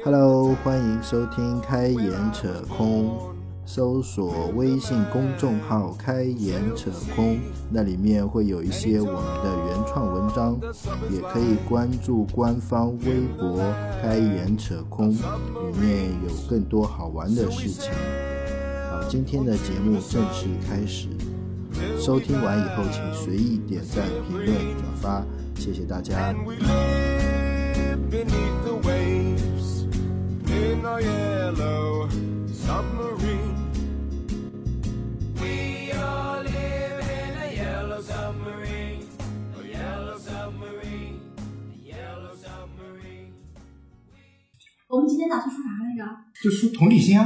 Hello，欢迎收听开眼扯空，搜索微信公众号“开眼扯空”，那里面会有一些我们的原创文章，也可以关注官方微博“开眼扯空”，里面有更多好玩的事情。好，今天的节目正式开始，收听完以后请随意点赞、评论、转发，谢谢大家。Beneath the waves in our yellow submarine. We all live in a yellow submarine, a yellow submarine, a yellow submarine. 我们今天打算说啥来着？就说同理心啊，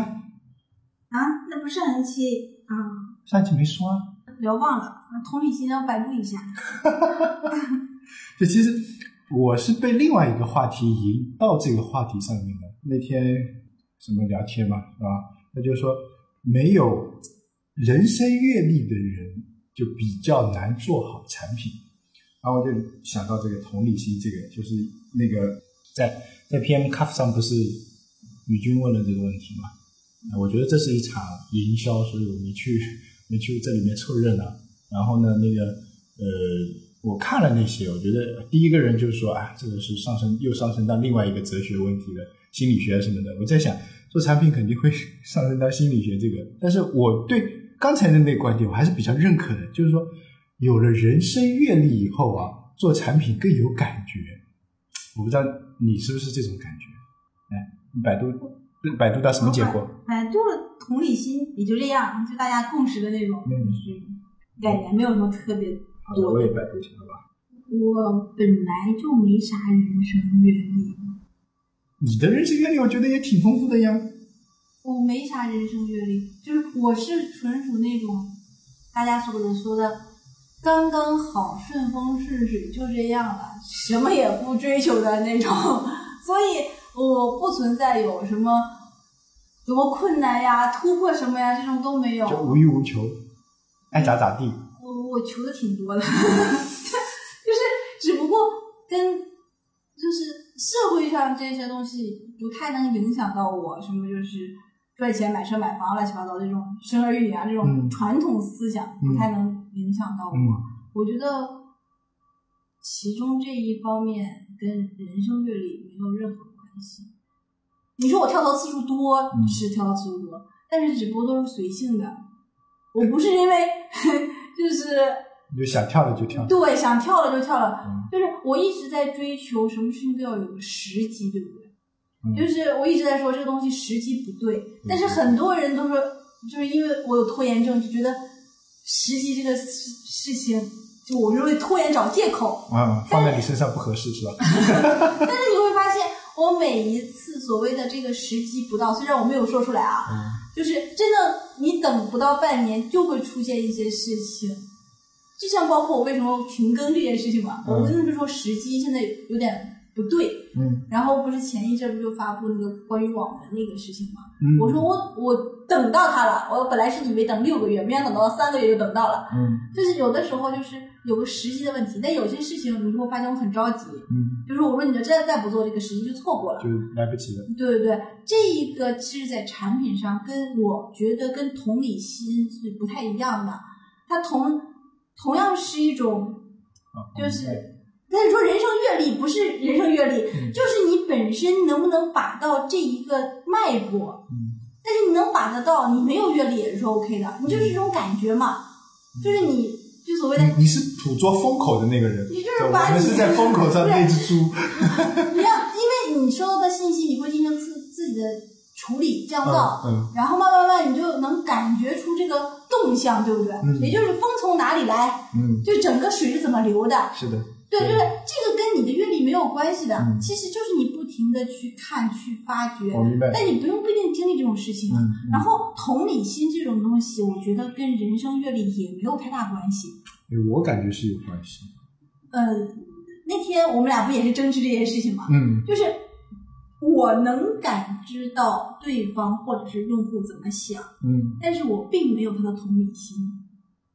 啊，那不是上一期啊，上期没说啊。聊忘了，啊同理心要百度一下。就其实我是被另外一个话题引到这个话题上面的。那天什么聊天嘛，是吧？他就说没有人生阅历的人就比较难做好产品。然后我就想到这个同理心，这个就是那个在在 PM c u f 上不是宇军问了这个问题嘛？我觉得这是一场营销，所以我没去没去这里面凑热闹。然后呢，那个呃，我看了那些，我觉得第一个人就是说啊，这个是上升又上升到另外一个哲学问题了，心理学什么的。我在想，做产品肯定会 上升到心理学这个，但是我对刚才的那个观点我还是比较认可的，就是说有了人生阅历以后啊，做产品更有感觉。我不知道你是不是这种感觉？哎，你百度百度到什么结果？百度的同理心也就这样，就大家共识的那种，嗯就是概念，没有什么特别多的。我也百度一下吧。我本来就没啥人生阅历，你的人生阅历我觉得也挺丰富的呀。我没啥人生阅历，就是我是纯属那种大家说的说的刚刚好顺风顺水就这样了，什么也不追求的那种，所以我不存在有什么多么困难呀、突破什么呀这种都没有。就无欲无求，爱咋咋地。我我求的挺多的，就是只不过跟就是社会上这些东西不太能影响到我，什么就是赚钱买车买房乱七八糟这种生儿育女啊这种嗯传统思想不太能影响到我。嗯我觉得其中这一方面跟人生阅历没有任何关系。你说我跳槽次数多嗯是跳槽次数多，但是只不过都是随性的，我不是因为就是你就想跳了就跳。对想跳了就跳了，嗯就是我一直在追求什么事情都要有个时机，对不对？嗯就是我一直在说这个东西时机不对，但是很多人都说，就是因为我有拖延症，就觉得时机这个事事情，就我是为拖延找借口。啊，放在你身上不合适是吧？但是你会发现，我每一次所谓的这个时机不到，虽然我没有说出来啊，嗯就是真的你等不到半年就会出现一些事情，就像包括我为什么停更这件事情嘛，嗯我跟你们说时机现在有点不对，嗯。然后不是前一阵不就发布那个关于网文那个事情吗，嗯，我说我我等到他了，我本来是以为等六个月，没想到等到三个月就等到了，嗯。就是有的时候就是有个时机的问题，但有些事情你会发现我很着急，嗯，就是我说你要真的再不做，这个时机就错过了。就来不及了。对对对，这一个其实在产品上跟我觉得跟同理心是不太一样的，它同同样是一种，啊就是但是说人生阅历不是人生阅历，嗯就是你本身能不能把到这一个脉搏，嗯但是你能把得到，你没有阅历也是 OK 的，你就是一种感觉嘛，就是你就所谓的你你是捕捉风口的那个人，你就是把你们是在风口上那只猪。你要，因为你收到的信息，你会进行自自己的处理降噪，嗯然后慢慢慢，你就能感觉出这个动向，对不对？嗯也就是风从哪里来，嗯，就整个水是怎么流的。是的，对，对就是这个跟你的阅历没有关系的，嗯其实就是你不停的去看、去发掘，我明白。但你不用不一定经历这种事情啊。嗯，然后同理心这种东西，我觉得跟人生阅历也没有太大关系。嗯我感觉是有关系。呃，那天我们俩不也是争执这件事情吗？嗯就是我能感知到对方或者是用户怎么想，嗯但是我并没有他的同理心。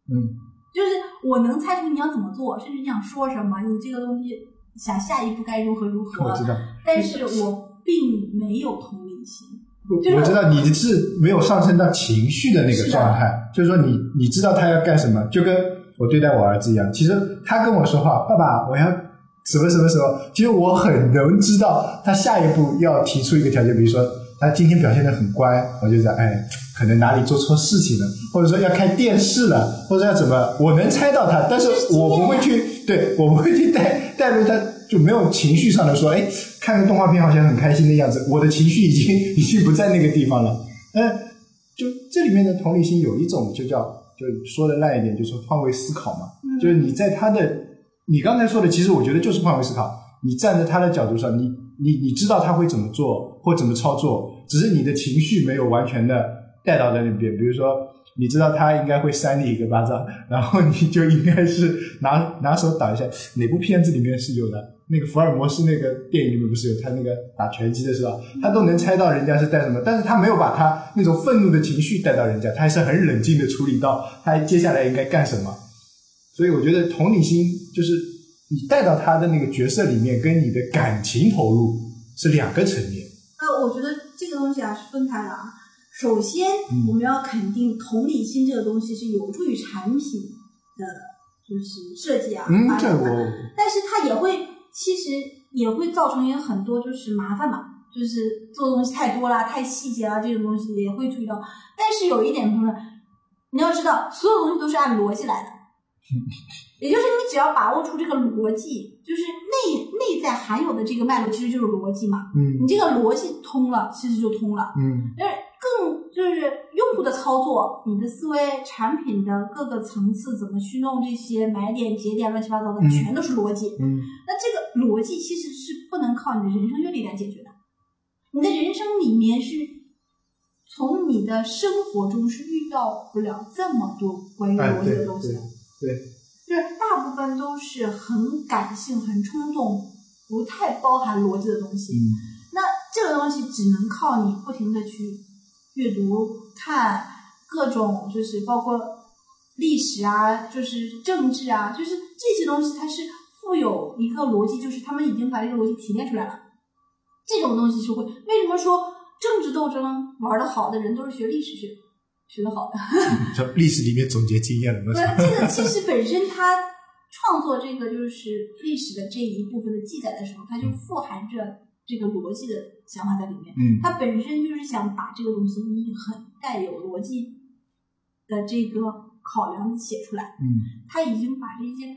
嗯就是我能猜出你要怎么做，甚至你想说什么，你这个东西想下一步该如何如何我，知道。但是我并没有同理心。就是我知道你是没有上升到情绪的那个状态，就是说你你知道他要干什么，就跟我对待我儿子一样。其实他跟我说话，爸爸，我要什么什么什么，其实我很能知道他下一步要提出一个条件，比如说他今天表现的很乖，我就在哎，可能哪里做错事情了，或者说要看电视了，或者要怎么，我能猜到他，但是我不会去，对我不会去带带入他，就没有情绪上的说，哎，看个动画片好像很开心的样子，我的情绪已经已经不在那个地方了。嗯，就这里面的同理心有一种就叫，就说的烂一点，就是换位思考嘛，就是你在他的，你刚才说的，其实我觉得就是换位思考，你站在他的角度上，你你你知道他会怎么做或怎么操作，只是你的情绪没有完全的带到在那边，比如说。你知道他应该会扇你一个巴掌，然后你就应该是拿拿手挡一下。哪部片子里面是有的？那个福尔摩斯那个电影里面不是有他那个打拳击的是吧？他都能猜到人家是带什么，但是他没有把他那种愤怒的情绪带到人家，他还是很冷静的处理到他接下来应该干什么。所以我觉得同理心就是你带到他的那个角色里面，跟你的感情投入是两个层面。呃，我觉得这个东西啊是分开的啊。首先，嗯我们要肯定同理心这个东西是有助于产品的，就是设计啊，嗯，发展的这我但是它也会，其实也会造成一个很多就是麻烦嘛，就是做东西太多啦、太细节啦，这种东西也会注意到。但是有一点就是？你要知道，所有东西都是按逻辑来的，也就是你只要把握出这个逻辑，就是内内在含有的这个脉络，其实就是逻辑嘛。嗯你这个逻辑通了，其实就通了。嗯就是更就是用户的操作，你的思维、产品的各个层次怎么去弄这些买点、节点、乱七八糟的，嗯全都是逻辑。嗯。那这个逻辑其实是不能靠你的人生阅历来解决的，你的人生里面是从你的生活中是遇到不了这么多关于哎逻辑的东西的，对就是大部分都是很感性、很冲动，不太包含逻辑的东西。嗯。那这个东西只能靠你不停的去阅读、看各种，就是包括历史啊，就是政治啊，就是这些东西，它是富有一个逻辑，就是他们已经把这个逻辑提炼出来了。这种东西是会为什么说政治斗争玩的好的人都是学历史学学的好的？这历史里面总结经验了，不是这个，其实本身它创作这个就是历史的这一部分的记载的时候，它就富含着这个逻辑的想法在里面。嗯他本身就是想把这个东西以很带有逻辑的这个考量写出来。嗯他已经把这些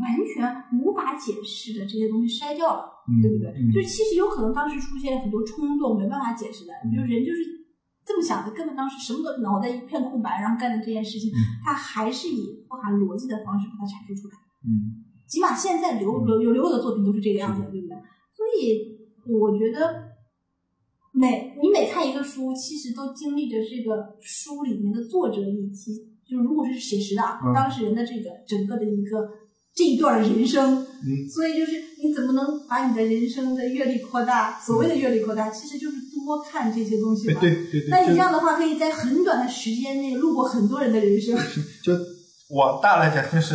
完全无法解释的这些东西筛掉了，嗯对不对？嗯就是其实有可能当时出现很多冲动，没办法解释的，嗯就是人就是这么想的，根本当时什么都脑袋一片空白，然后干的这件事情，嗯他还是以富含逻辑的方式把它阐述出来。嗯起码现在留留有留有的作品都是这个样子，对不对？所以我觉得每你每看一个书，其实都经历着这个书里面的作者以及就是如果是写实的啊，嗯当事人的这个整个的一个这一段人生，嗯所以就是你怎么能把你的人生的阅历扩大？所谓的阅历扩大，其实就是多看这些东西对嘛。对对对，那你就这样的话，可以在很短的时间内路过很多人的人生。就往大来讲，就是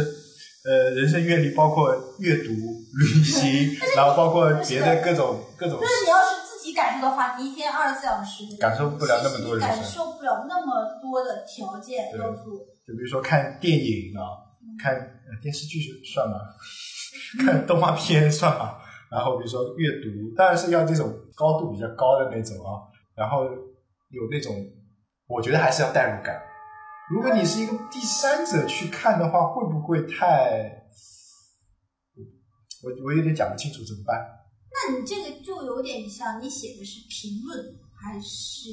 呃，人生阅历包括阅读、旅行，然后包括别的各种各种就。是你要是感受的话，你一天二十四小时感受不了那么多人感受不了那么多的条件对要素。就比如说看电影啊，看呃电视剧是算吗？看动画片算吗？然后比如说阅读，当然是要这种高度比较高的那种啊，然后有那种，我觉得还是要代入感。如果你是一个第三者去看的话，会不会太？我我有点讲不清楚，怎么办？那你这个就有点像你写的是评论还是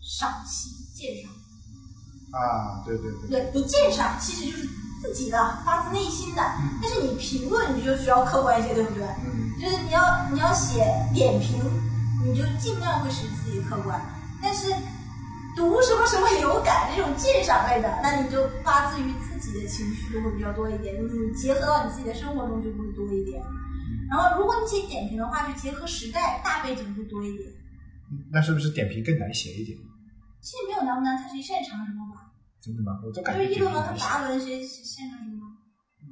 赏析鉴赏？啊，对对对，对你鉴赏其实就是自己的发自内心的，嗯但是你评论你就需要客观一些，对不对？嗯就是你要你要写点评，你就尽量会使自己客观。但是读什么什么有感这种鉴赏类的，那你就发自于自己的情绪就会比较多一点，你结合到你自己的生活中就会多一点。然后如果你写点评的话，就结合时代大背景会多一点。那是不是点评更难写一点？其实没有难不难，看谁擅长什么吧。真的吗？我就感觉就是议论文和。杂文谁谁擅长什么？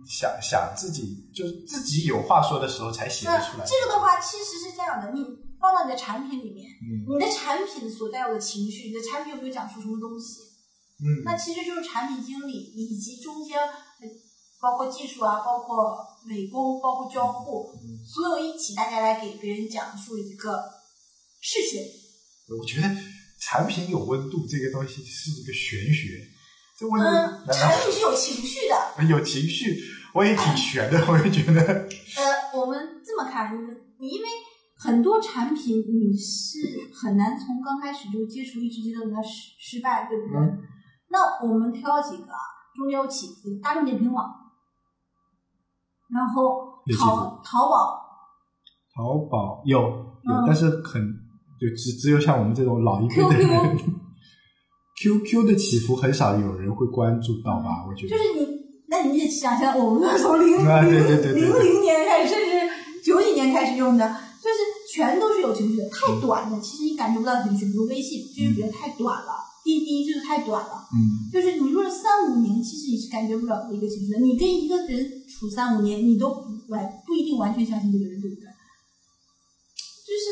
想想自己就是自己有话说的时候才写那得出来。这个的话，其实是这样的，你放到你的产品里面，嗯你的产品所带有的情绪，你的产品有没有讲述什么东西？嗯那其实就是产品经理以及中间，呃包括技术啊，包括美工，包括交互，嗯所有一起，大家来给别人讲述一个事情。我觉得产品有温度这个东西是一个玄学，这温度嗯，产品是有情绪的。有情绪？我也挺悬的，我也觉得。呃，我们这么看，你因为很多产品你是很难从刚开始就接触，一直接到它失失败，对不对？嗯那我们挑几个啊中间有起伏的，大众点评网，然后淘淘宝，淘宝有有，嗯。但是很就只只有像我们这种老一辈的人 QQ 的起伏很少有人会关注到吧？我觉得。就是你，那你也想想，我们从零啊对对对对零零年开始，甚至九几年开始用的，就是全都是有情绪的。太短的，其实你感觉不到情绪，比如微信，就是觉得太短了；滴滴就是太短了。嗯就是你用了三五年，其实你是感觉不了一个情绪的。你跟一个人处三五年，你都不完不一定完全相信这个人，对不对？就是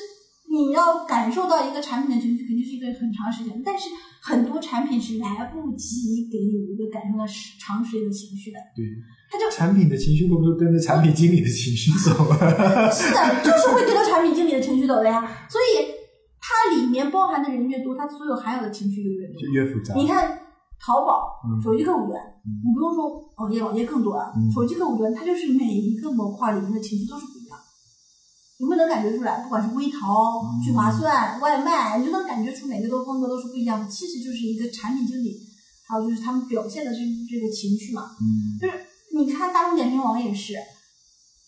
你要感受到一个产品的情绪，肯定是一个很长时间，但是很多产品是来不及给你一个感受到时长时间的情绪的。对，它就产品的情绪会不会跟着产品经理的情绪走啊？是的，就是会跟着产品经理的情绪走的呀。所以它里面包含的人越多，它所有含有的情绪就越多。就越复杂。你看淘宝、嗯手机购物端，嗯你不用说网页，网页更多啊。嗯手机购物端，它就是每一个模块里面的情绪都是不一样。你会能感觉出来，不管是微淘、嗯聚划算、外卖，你就能感觉出每个都风格都是不一样的。其实就是一个产品经理，还有就是他们表现的这这个情绪嘛。嗯就是你看大众点评网也是，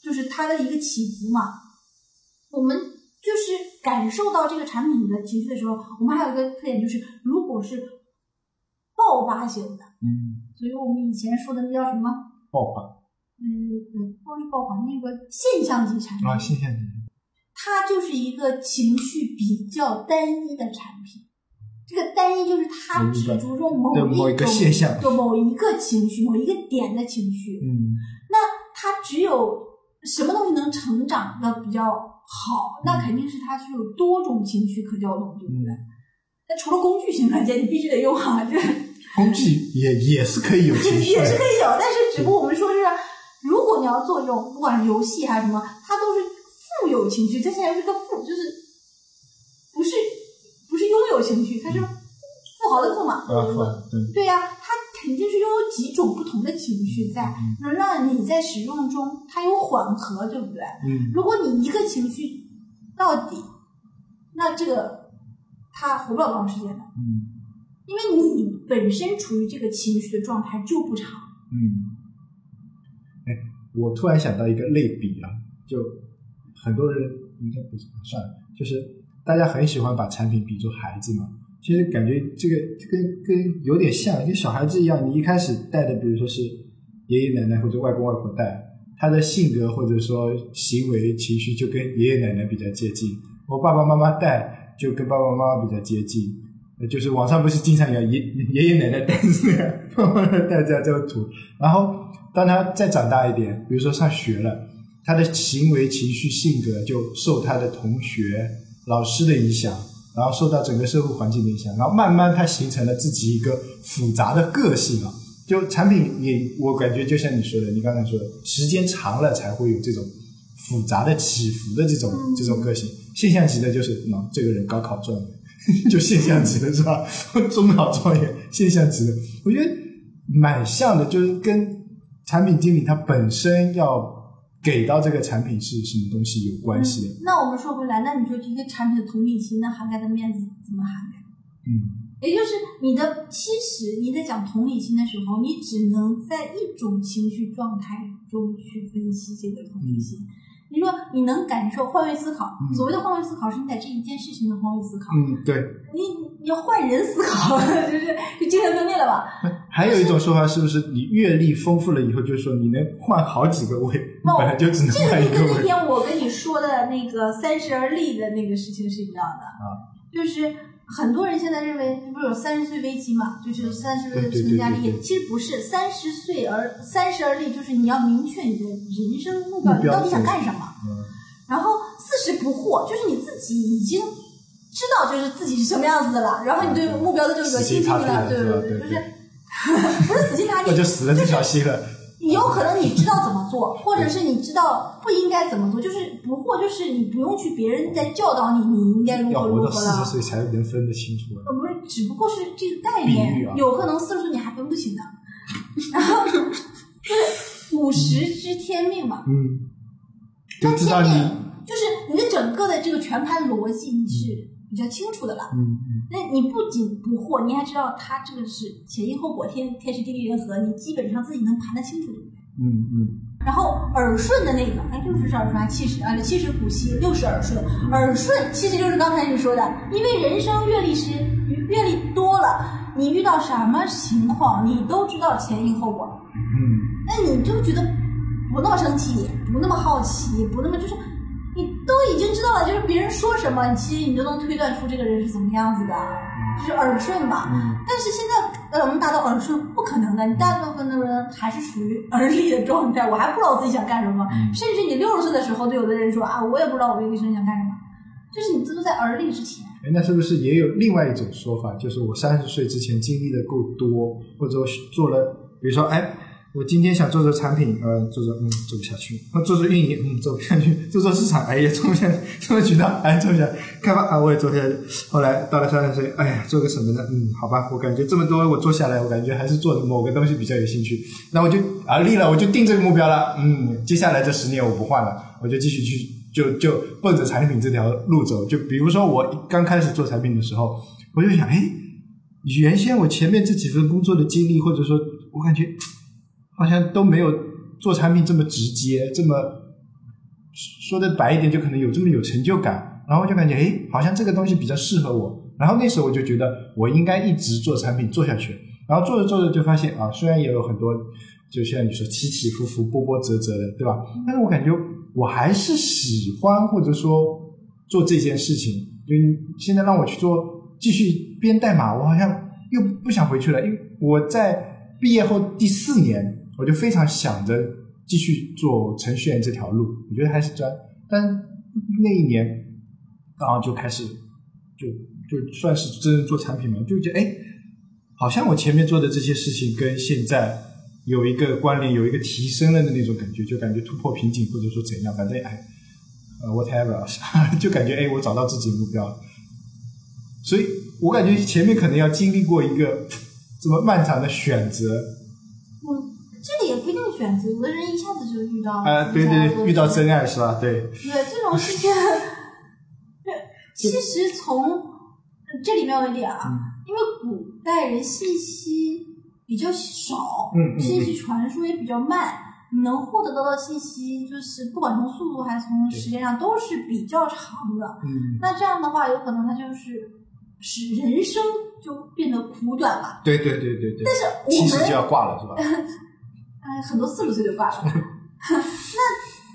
就是它的一个起伏嘛。我们就是感受到这个产品的情绪的时候，我们还有一个特点就是，如果是爆发型的，嗯，所以我们以前说的那叫什么？爆款嗯对，不是爆款，那个现象级产品，啊，现象级。它就是一个情绪比较单一的产品。这个单一就是它只注重某某一个种现象就某一个情绪、某一个点的情绪。嗯那它只有什么东西能成长的比较好，那肯定是它是有多种情绪可调动，对不对？嗯，那除了工具型软件，你必须得用哈，这 工具也也是可以有情绪也是。可以有，但是只不过我们说是，如果你要做这种不管是游戏还是什么，它都是富有情绪，这现在是个富，就是不是不是拥有情绪，它是富豪的富嘛，啊，对，对呀、它肯定是拥有几种不同的情绪在，能让你在使用中它有缓和，对不对？嗯如果你一个情绪到底，那这个它活不了多长时间的，嗯因为你本身处于这个情绪的状态就不长。嗯，哎，我突然想到一个类比啊，就很多人应该不是算了，就是大家很喜欢把产品比作孩子嘛。其实感觉这个跟跟有点像，跟小孩子一样，你一开始带的，比如说是爷爷奶奶或者外公外婆带，他的性格或者说行为情绪就跟爷爷奶奶比较接近。我爸爸妈妈带就跟爸爸妈妈比较接近。就是网上不是经常有爷爷爷奶奶带这样，爸爸带这样这种图，然后当他再长大一点，比如说上学了，他的行为、情绪、性格就受他的同学、老师的影响，然后受到整个社会环境的影响，然后慢慢它形成了自己一个复杂的个性啊。就产品也，我感觉就像你说的，你刚才说的，时间长了才会有这种复杂的起伏的这种、嗯这种个性。现象级的就是，嗯，这个人高考状元，就现象级的是吧？中考状元，现象级的，我觉得蛮像的，就是跟产品经理他本身要给到这个产品是什么东西有关系的。嗯那我们说回来，那你说这个产品的同理心，那涵盖的面子怎么涵盖？嗯也就是你的，其实你在讲同理心的时候，你只能在一种情绪状态中去分析这个同理心。你说你能感受换位思考，嗯所谓的换位思考是你在这一件事情的换位思考，嗯，对。你你要换人思考，就是就精神分裂了吧？还有一种说法是不是你阅历丰富了以后，就是说你能换好几个位，本来就只能这个换一个位。就跟那天我跟你说的那个三十而立的那个事情是一样的，啊就是很多人现在认为不是有三十岁危机嘛，就是三十岁的成家立业，其实不是三十岁而三十而立，就是你要明确你的人生目标，你到底想干什么。嗯。然后四十不惑，就是你自己已经知道就是自己是什么样子的了，然后你对目标的这个清晰了，对吧？对对就是 不是死心塌地。那，就死了这条心了。有可能你知道怎么做，或者是你知道不应该怎么做，就是不惑，就是你不用去别人在教导你，你应该如何要活到如何了。四十岁才能分得清楚。呃，不是，只不过是这个概念，啊有可能四十岁你还分不清呢。然后就是五十知天命嘛，嗯，那就知道你，天命就是你的整个的这个全盘逻辑你是比较清楚的了。嗯嗯那你不仅不惑，你还知道它这个是前因后果、天天时地利人和，你基本上自己能盘得清楚。嗯嗯然后耳顺的那个，哎，六十是耳顺还是七十？啊，七十补息，六十耳顺。耳顺其实就是刚才你说的，因为人生阅历是阅历多了，你遇到什么情况，你都知道前因后果，嗯那你就觉得不那么生气，不那么好奇，不那么就是。你都已经知道了，就是别人说什么，其实你都能推断出这个人是怎么样子的，就是耳顺嘛。嗯但是现在呃，我们达到耳顺不可能的，你大部分的人还是属于耳立的状态，我还不知道我自己想干什么。嗯甚至你六十岁的时候，对有的人说啊，我也不知道我这一生想干什么，就是你这都在耳立之前。哎，那是不是也有另外一种说法，就是我三十岁之前经历的够多，或者我做了，比如说，哎，我今天想做做产品，呃，做做，嗯，做不下去；那做做运营，嗯，做不下去；做做市场，哎，也做不下去；做渠道，哎，做不下去；开发啊，我也做不下去。后来到了三十岁，哎呀，做个什么呢？嗯，好吧，我感觉这么多我做下来，我感觉还是做某个东西比较有兴趣，那我就啊立了，我就定这个目标了。嗯，接下来这十年我不换了，我就继续去，就就奔着产品这条路走。就比如说我刚开始做产品的时候，我就想，哎，原先我前面这几份工作的经历，或者说我感觉好像都没有做产品这么直接，这么说的白一点，就可能有这么有成就感。然后就感觉，哎，好像这个东西比较适合我。然后那时候我就觉得，我应该一直做产品做下去。然后做着做着就发现啊，虽然也有很多，就像你说起起伏伏、波波折折的，对吧？但是我感觉我还是喜欢或者说做这件事情。就现在让我去做，继续编代码，我好像又不想回去了，因为我在毕业后第四年，我就非常想着继续做程序员这条路。我觉得还是专，但那一年然后就开始就就算是真正做产品嘛，就觉得哎，好像我前面做的这些事情跟现在有一个关联，有一个提升了的那种感觉，就感觉突破瓶颈或者说怎样，反正哎。呃，whatever，就感觉哎，我找到自己的目标了，所以我感觉前面可能要经历过一个这么漫长的选择，这个也不一定选择，有的人一下子就遇到啊、对对对，遇到真爱是吧？对，对这种事情，其实从这里面有一点啊，嗯因为古代人信息比较少，信息传输也比较慢，你能获得到的信息就是不管从速度还是从时间上都是比较长的。嗯，那这样的话，有可能他就是使人生就变得苦短了。对对对对对，但是我们就要挂了是吧？哎，很多四十岁就挂了。那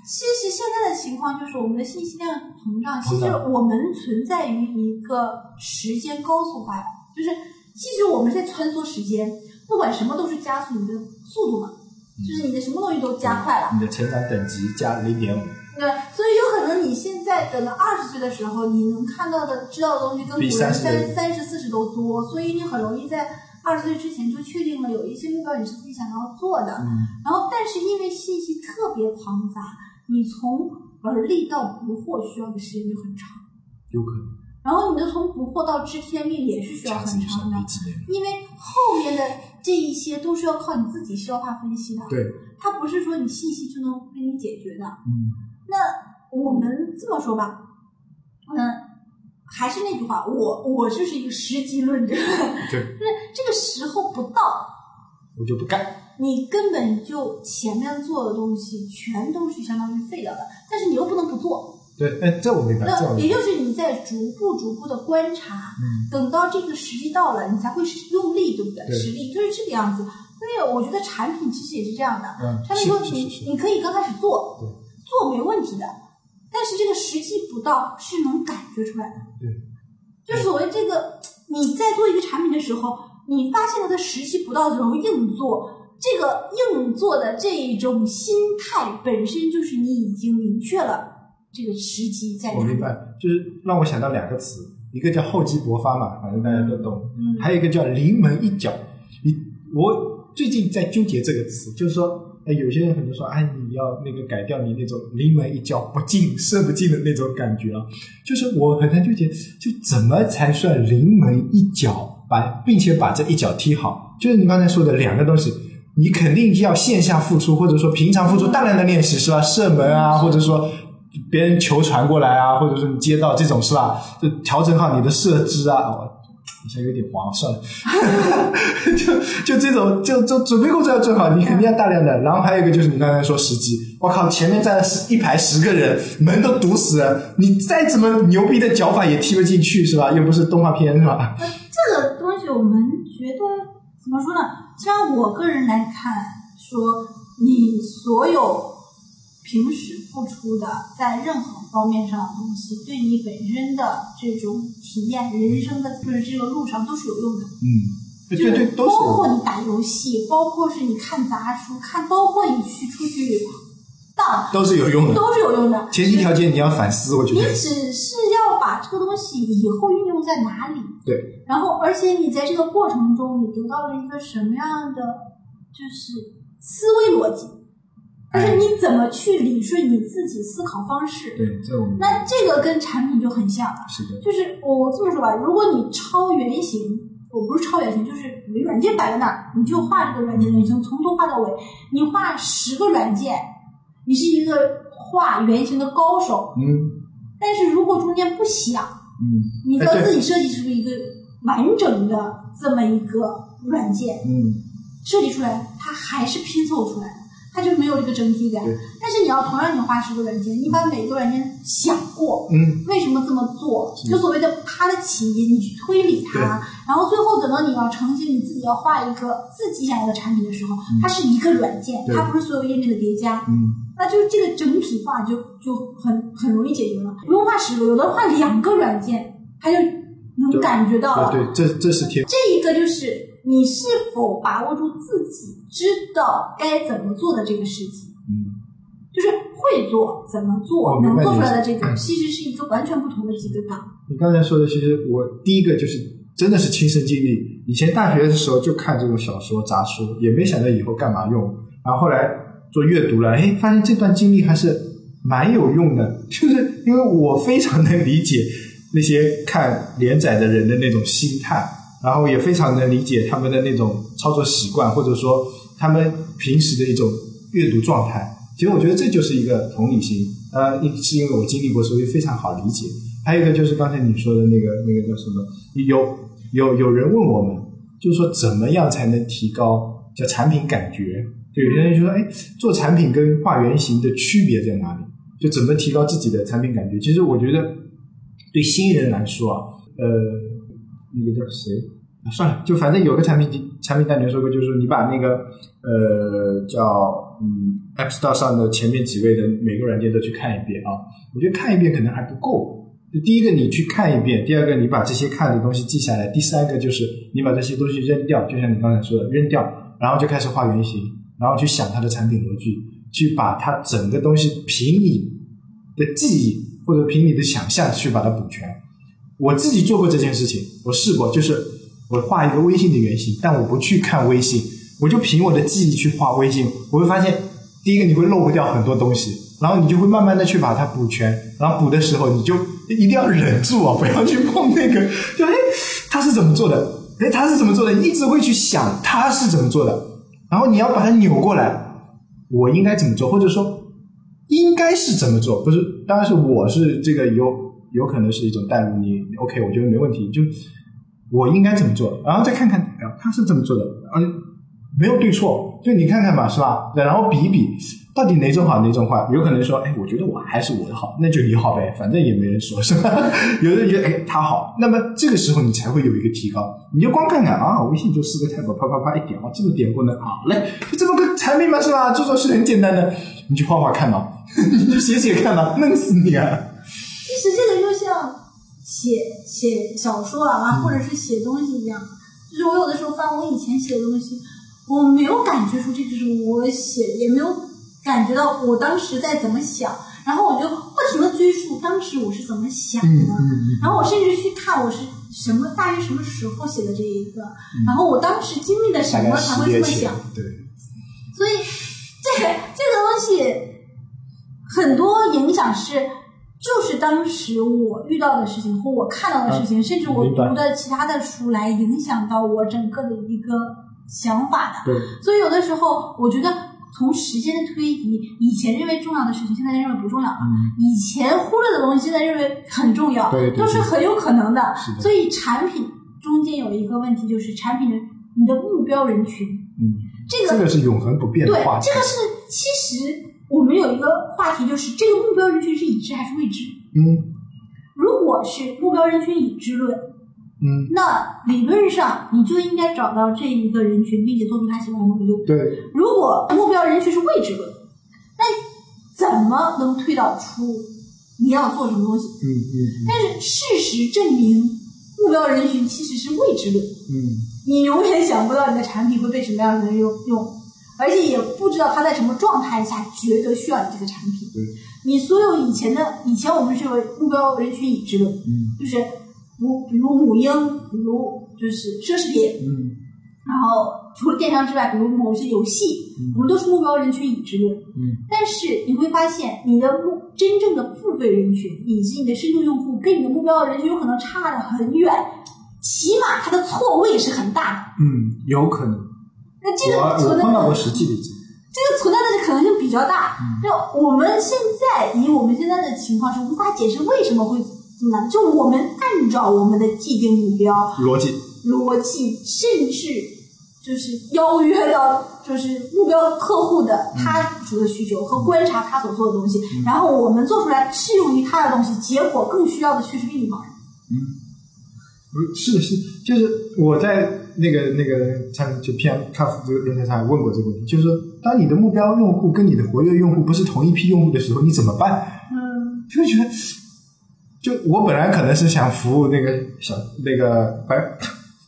其实现在的情况就是我们的信息量膨胀，其实我们存在于一个时间高速发展，就是其实我们在穿梭时间，不管什么都是加速你的速度嘛，就是你的什么东西都加快了。你的成长等级加零点五，对，所以有可能你现在等到二十岁的时候，你能看到的、知道的东西跟古比人三三十、四十都多，所以你很容易在二十岁之前就确定了有一些目标你是自己想要做的。嗯然后，但是因为信息特别庞杂，你从而立到不惑需要的时间就很长，有可能然后你就从不惑到知天命也是需要很长的。因为后面的这一些都是要靠你自己消化分析的，对，它不是说你信息就能给你解决的。嗯那我们这么说吧，嗯，还是那句话，我我就是一个时机论者，就是，这个时候不到，我就不干。你根本就前面做的东西全都是相当于废掉的，但是你又不能不做，对，哎，这我明白，那也。就是你在逐步逐步的观察，嗯。等到这个时机到了，你才会用力，对不对？对。实力就是这个样子。所以我觉得产品其实也是这样的，嗯，产品说你你可以刚开始做，做没问题的，但是这个时机不到是能感觉出来的。对就所谓这个，你在做一个产品的时候，你发现了它时机不到的时候硬做，这个硬做的这一种心态本身就是你已经明确了这个时机在哪。我明白，就是让我想到两个词，一个叫厚积薄发嘛，反正大家都懂，嗯还有一个叫临门一脚。你我最近在纠结这个词，就是说，哎，有些人可能说，哎，你要那个改掉你那种临门一脚不进射不进的那种感觉啊。就是我很难纠结，就怎么才算临门一脚，把并且把这一脚踢好？就是你刚才说的两个东西。你肯定要线下付出，或者说平常付出大量的练习，是吧？射门啊，或者说别人球传过来啊，或者说你接到这种是吧？就调整好你的射姿啊。好像有点黄，算了。就就这种，就就准备工作要做好，你肯定要大量的。然后还有一个就是你刚才说时机，我靠，前面站了一排十个人，门都堵死了，你再怎么牛逼的脚法也踢不进去，是吧？又不是动画片，是吧？这个东西我们觉得怎么说呢？像我个人来看，说你所有平时付出的，在任何方面上的东西，对你本身的这种体验、人生的就是这个路上都是有用的。嗯，对对对，都是包括你打游戏，包括是你看杂书，看，包括你去出去荡，都是有用的。都是有用的。前提条件你要反思，我觉得你。只是要把这个东西以后运用在哪里，对，然后而且你在这个过程中，你得到了一个什么样的就是思维逻辑，就是你怎么去理顺你自己思考方式。对，这我们那这个跟产品就很像了，是的，就是我这么说吧，如果你超原型，我不是超原型，就是你软件摆在那儿，你就画这个软件原型，从头画到尾，你画十个软件，你是一个画原型的高手。嗯但是如果中间不想，嗯你要自己设计出一个完整的这么一个软件，嗯，设计出来，它还是拼凑出来的，它就没有这个整体感。但是你要同样你画十个软件，你把每个软件想过，嗯，为什么这么做，是就所谓的它的起因，你去推理它，然后最后等到你要成型，你自己要画一个自己想要的产品的时候，它是一个软件，它不是所有页面的叠加。嗯那就是这个整体化就就很很容易解决了，不用画十个，有的画两个软件，它就能感觉到了。对对，这这是天，这一个就是你是否把握住自己知道该怎么做的这个事情，嗯就是会做怎么做能做出来的这个，其实是一个完全不同的几个档。你刚才说的，其实我第一个就是真的是亲身经历。以前大学的时候就看这种小说杂书，也没想到以后干嘛用。然后后来做阅读了，哎，发现这段经历还是蛮有用的。就是因为我非常能理解那些看连载的人的那种心态，然后也非常能理解他们的那种操作习惯，或者说他们平时的一种阅读状态。其实我觉得这就是一个同理心，呃，一是因为我经历过，所以非常好理解。还有一个就是刚才你说的那个那个叫什么？有有有人问我们，就是说怎么样才能提高叫产品感觉？就有些人就说，哎，做产品跟画原型的区别在哪里？就怎么提高自己的产品感觉？其实我觉得对新人来说啊，呃，那个叫谁？算了，就反正有个产品产品代理说过，就是你把那个呃叫嗯 App Store 上的前面几位的每个软件都去看一遍啊。我觉得看一遍可能还不够。就第一个你去看一遍，第二个你把这些看的东西记下来，第三个就是你把这些东西扔掉，就像你刚才说的扔掉，然后就开始画原型，然后去想它的产品逻辑，去把它整个东西凭你的记忆或者凭你的想象去把它补全。我自己做过这件事情，我试过，就是我画一个微信的原型，但我不去看微信，我就凭我的记忆去画微信，我会发现，第一个你会漏掉很多东西，然后你就会慢慢的去把它补全，然后补的时候你就一定要忍住啊，不要去碰那个，就哎他是怎么做的，哎他是怎么做的，你一直会去想他是怎么做的，然后你要把它扭过来，我应该怎么做，或者说应该是怎么做，不是，当然是我是这个有有可能是一种代入，你 OK，我觉得没问题，就我应该怎么做，然后再看看啊他是怎么做的，嗯没有对错，就你看看吧，是吧？对，然后比一比，到底哪种好，哪种坏？有可能说，哎，我觉得我还是我的好，那就你好呗，反正也没人说，是吧？有的人觉得，哎，他好，那么这个时候你才会有一个提高。你就光看看啊，微信就四个 tab，啪啪啪一点，哦，这么点过呢，好嘞，就这么个产品嘛，是吧？做做是很简单的，你去画画看嘛，你去写写看嘛，弄死你啊！其实这个就像写写小说啊，嗯或者是写东西一样。就是我有的时候翻我以前写的东西，我没有感觉出这就是我写的，也没有感觉到我当时在怎么想，然后我就不停的追溯当时我是怎么想的。然后我甚至去看我是什么大约什么时候写的这一个，然后我当时经历了什么才会这么想。，对，所以这个这个东西很多影响是，就是当时我遇到的事情或我看到的事情，甚至我读的其他的书来影响到我整个的一个想法的。对，所以有的时候我觉得。从时间的推移，以前认为重要的事情，现在认为不重要了；嗯，以前忽略的东西，现在认为很重要，对对对都是很有可能的。所以产品中间有一个问题，就是产品的你的目标人群，嗯，这个这个是永恒不变的对话，题这。个是其实我们有一个话题，就是这个目标人群是已知还是未知？嗯如果是目标人群已知论，嗯，那理论上你就应该找到这一个人群，并且做出他喜欢的东西。对，如果目标人群是未知论，那怎么能推导出你要做什么东西？嗯嗯但是事实证明，目标人群其实是未知论。嗯你永远想不到你的产品会被什么样的人用用，而且也不知道他在什么状态下觉得需要你这个产品。对，你所有以前的以前我们是有目标人群已知论，嗯就是如比如母婴，比如就是奢侈品，嗯然后除了电商之外，比如某些游戏，我们都是目标人群已知论。嗯但是你会发现，你的目真正的付费人群以及你的深度用户，跟你的目标人群有可能差的很远，起码它的错位是很大的。嗯，有可能。那这我个存在我碰到过实际例子。这个存在的可能性比较大。嗯就我们现在以我们现在的情况是无法解释为什么会这么难。就我们按照我们的既定目标逻辑，逻辑，甚至就是邀约到就是目标客户的嗯他主的需求和观察他所做的东西，然后我们做出来适用于他的东西，结果更需要的却是另一帮人。嗯，不是，是，就是我在那个那个上就 PM 看这个论坛上问过这个问题，就是，当你的目标用户跟你的活跃用户不是同一批用户的时候，你怎么办？嗯就觉得，就我本来可能是想服务那个小那个白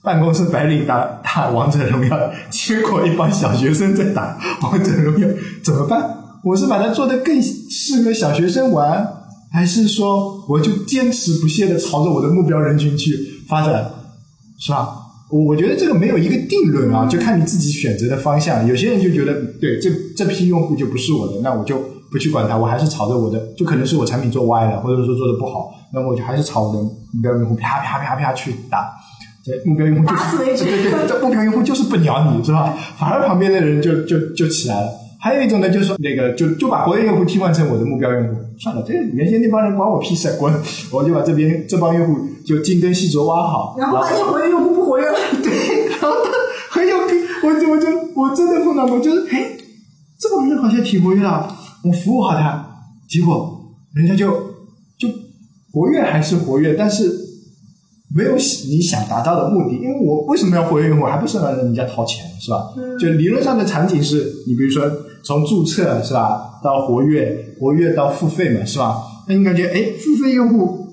办公室白领打打王者荣耀，结果一帮小学生在打王者荣耀，怎么办？我是把它做得更适合小学生玩，还是说我就坚持不懈的朝着我的目标人群去发展，是吧？我我觉得这个没有一个定论啊，就看你自己选择的方向。有些人就觉得，对这这批用户就不是我的，那我就不去管他，我还是朝着我的，就可能是我产品做歪了，或者说做的不好，那么我就还是朝我的目标用户啪啪啪啪去打。这目标用户就打死为止对对对，这目标用户就是不鸟你，是吧？反而旁边的人就就就起来了。还有一种呢，就是说那个就就把活跃用户替换成我的目标用户，算了，这原先那帮人关我屁事，滚！我就把这边这帮用户就精耕细作挖好，然后发现活跃用户不活跃了，对，然后他很有病，我就我就我真的碰到过，就是哎，这帮人好像挺活跃的，我服务好他，结果人家就就活跃还是活跃，但是没有你想达到的目的，因为我为什么要活跃用户，还不是让人家掏钱是吧？嗯就理论上的场景是你比如说从注册是吧，到活跃，活跃到付费嘛是吧？那你感觉哎，付费用户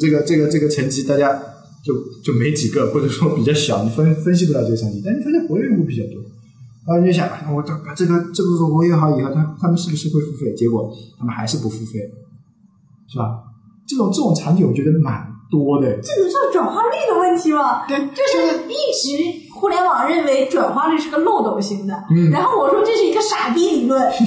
这个这个这个层级大家就就没几个，或者说比较小，你分分析不到这个层级，但你发现活跃用户比较多。然后你就想，哎我把这个这个活跃好以后，他他们是不是会付费？结果他们还是不付费，是吧？这种这种场景我觉得蛮多的。这个就是转化率的问题吗。对，就是一直互联网认为转化率是个漏斗型的，嗯然后我说这是一个傻逼理论，就是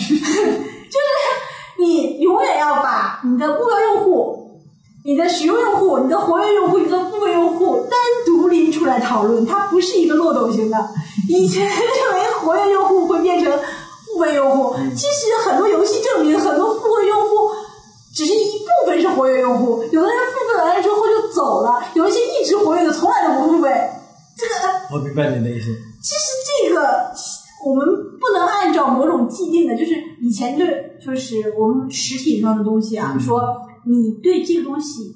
你永远要把你的目标用户、你的使用用户、你的活跃用户、你的付费用户单独拎出来讨论，它不是一个漏斗型的。以前认为活跃用户会变成付费用户，其实很多游戏证明很多付费用户。只是一部分是活跃用户，有的人付费完了之后就走了，有一些一直活跃的从来都不付费。这个我明白你的意思。其实这个我们不能按照某种既定的，就是以前的，就是我们实体上的东西啊，嗯说你对这个东西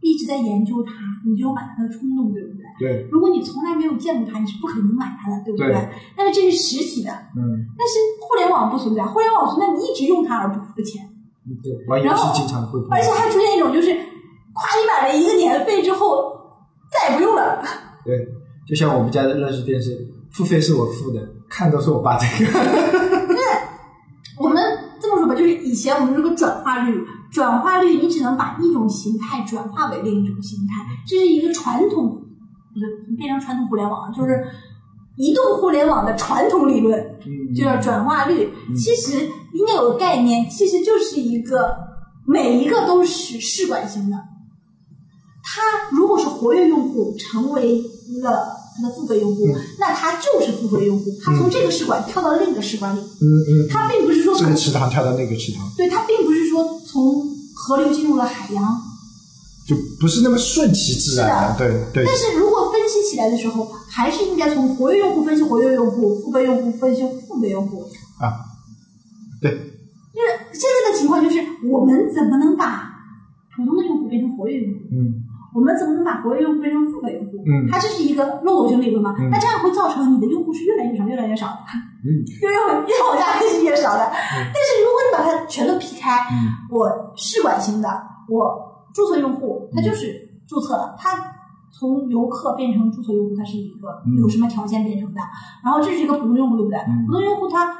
一直在研究它，你就有买它的冲动，对不对？对，如果你从来没有见过它，你是不可能买它的，对不对？对但是这是实体的，嗯，但是互联网不存在，互联网存在你一直用它而不付钱。对，玩游戏经常会。而且还出现一种就是，夸你买了一个年费之后，再也不用了对，就像我们家的乐视电视，付费是我付的，看都是我爸这个。我们这么说吧，就是以前我们这个转化率，转化率你只能把一种形态转化为另一种形态，这是一个传统，不是变成传统互联网，就是移动互联网的传统理论，嗯就叫转化率。其实应该有个概念，其实就是一个每一个都是试管型的。它如果是活跃用户成为了它的付费用户，嗯。那它就是付费用户，它从这个试管跳到另一个试管。里，嗯嗯，它并不是说从这个池塘跳到那个池塘，对，它并不是说从河流进入了海洋，就不是那么顺其自然的。对对。但是如果分析起来的时候，还是应该从活跃用户分析活跃用户，付费用户分析付费用户。啊，对，就是现在的情况就是，我们怎么能把普通的用户变成活跃用户？嗯我们怎么能把活跃用户变成付费用户？嗯它这是一个漏斗型理论嘛？嗯那这样会造成你的用户是越来越少，越来越少的，嗯越越往越往下是越少的。但是如果你把它全都劈开，嗯我试管型的，我注册用户，他就是注册了，他从游客变成注册用户，它是一个嗯有什么条件变成的？然后这是一个普通用户，对不对？嗯普通用户他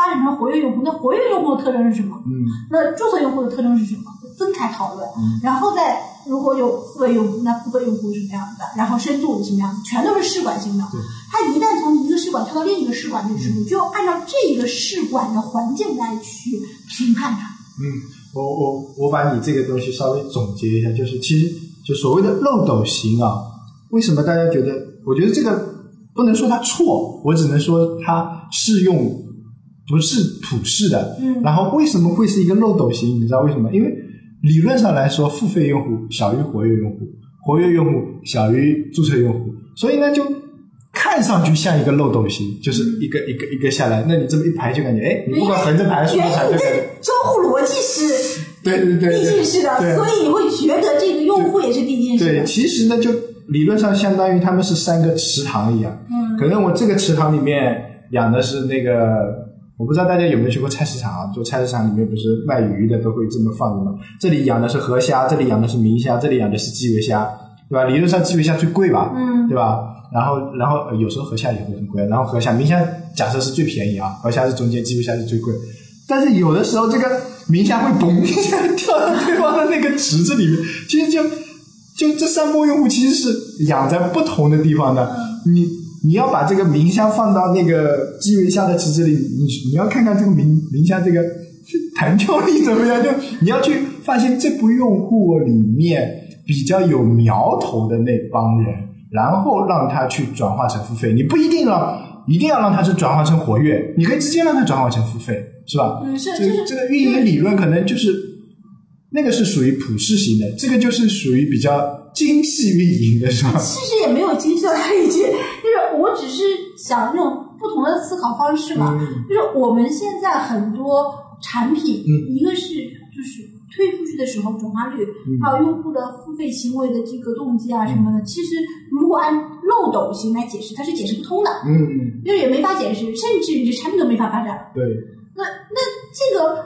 发展成活跃用户，那活跃用户的特征是什么？嗯那注册用户的特征是什么？分开讨论，嗯然后再如果有付费用户，那付费用户是什么样子的？然后深度是什么样子？全都是试管型的对。它一旦从一个试管跳到另一个试管的时候，就要按照这个试管的环境来去评判它。嗯，我我我把你这个东西稍微总结一下，就是其实就所谓的漏斗型啊，为什么大家觉得？我觉得这个不能说它错，我只能说它适用不是普世的。嗯然后为什么会是一个漏斗型？你知道为什么？因为理论上来说，付费用户小于活跃用户，活跃用户小于注册用户，所以呢就。看上去像一个漏斗型，就是一个一个一个下来，那你这么一排就感觉，哎，你不管横着排、竖着原排，因就感觉这交互逻辑是对对对递对进式的，所以你会觉得这个用户也是递进式的对，其实呢，就理论上相当于他们是三个池塘一样。嗯可能我这个池塘里面养的是那个，我不知道大家有没有去过菜市场啊？就菜市场里面不是卖鱼的都会这么放的吗？这里养的是河虾，这里养的是明虾，这里养的是基围虾，对吧？理论上基围虾最贵吧，嗯对吧？然后，然后呃有时候河虾也会很贵，然后河虾、明虾假设是最便宜啊，河虾是中间，基围虾是最贵。但是有的时候这个明虾会嘣一下跳到对方的那个池子里面，其实就就这三波用户其实是养在不同的地方的。你你要把这个明虾放到那个基围虾的池子里，你你要看看这个明明虾这个弹跳力怎么样？就你要去发现这部用户里面比较有苗头的那帮人，然后让他去转化成付费。你不一定让。一定要让他去转化成活跃，你可以直接让他转化成付费，是吧？嗯，是这个这个运营理论可能就是那个是属于普适型的，这个就是属于比较精细运营的，是吧？其实也没有精细到哪里去，就是我只是想用不同的思考方式嘛。嗯就是我们现在很多产品，嗯一个是就是推出去的时候转化率，还有用户的付费行为的这个动机啊什么的，其实如果按漏斗型来解释，它是解释不通的，嗯，就是也没法解释，甚至你这产品都没法发展。对，那那这个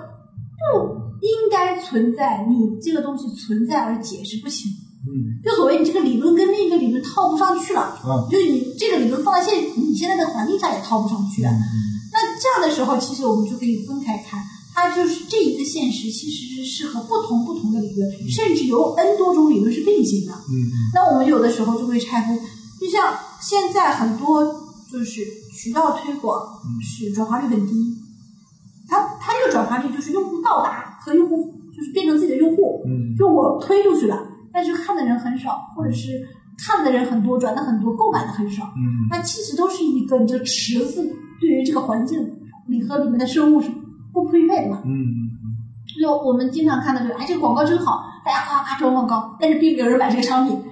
不应该存在，你这个东西存在而解释不清。嗯。就所谓你这个理论跟另一个理论套不上去了，嗯就是你这个理论放在现你现在的环境下也套不上去啊。那这样的时候，其实我们就可以分开看，它就是这一个现实其实是适合不同不同的理论，甚至有 N 多种理论是并行的。嗯那我们有的时候就会拆分，就像现在很多就是渠道推广是转化率很低，它它这个转化率就是用户到达和用户就是变成自己的用户，嗯。就我推出去了，但是看的人很少，或者是看的人很多，转的很多，购买的很少。嗯那其实都是一个你这池子对于这个环境，你和里面的生物是不匹配的嘛。嗯就我们经常看到就是，哎，这个广告真好，大家夸夸转广告，但是并没有人买这个商品。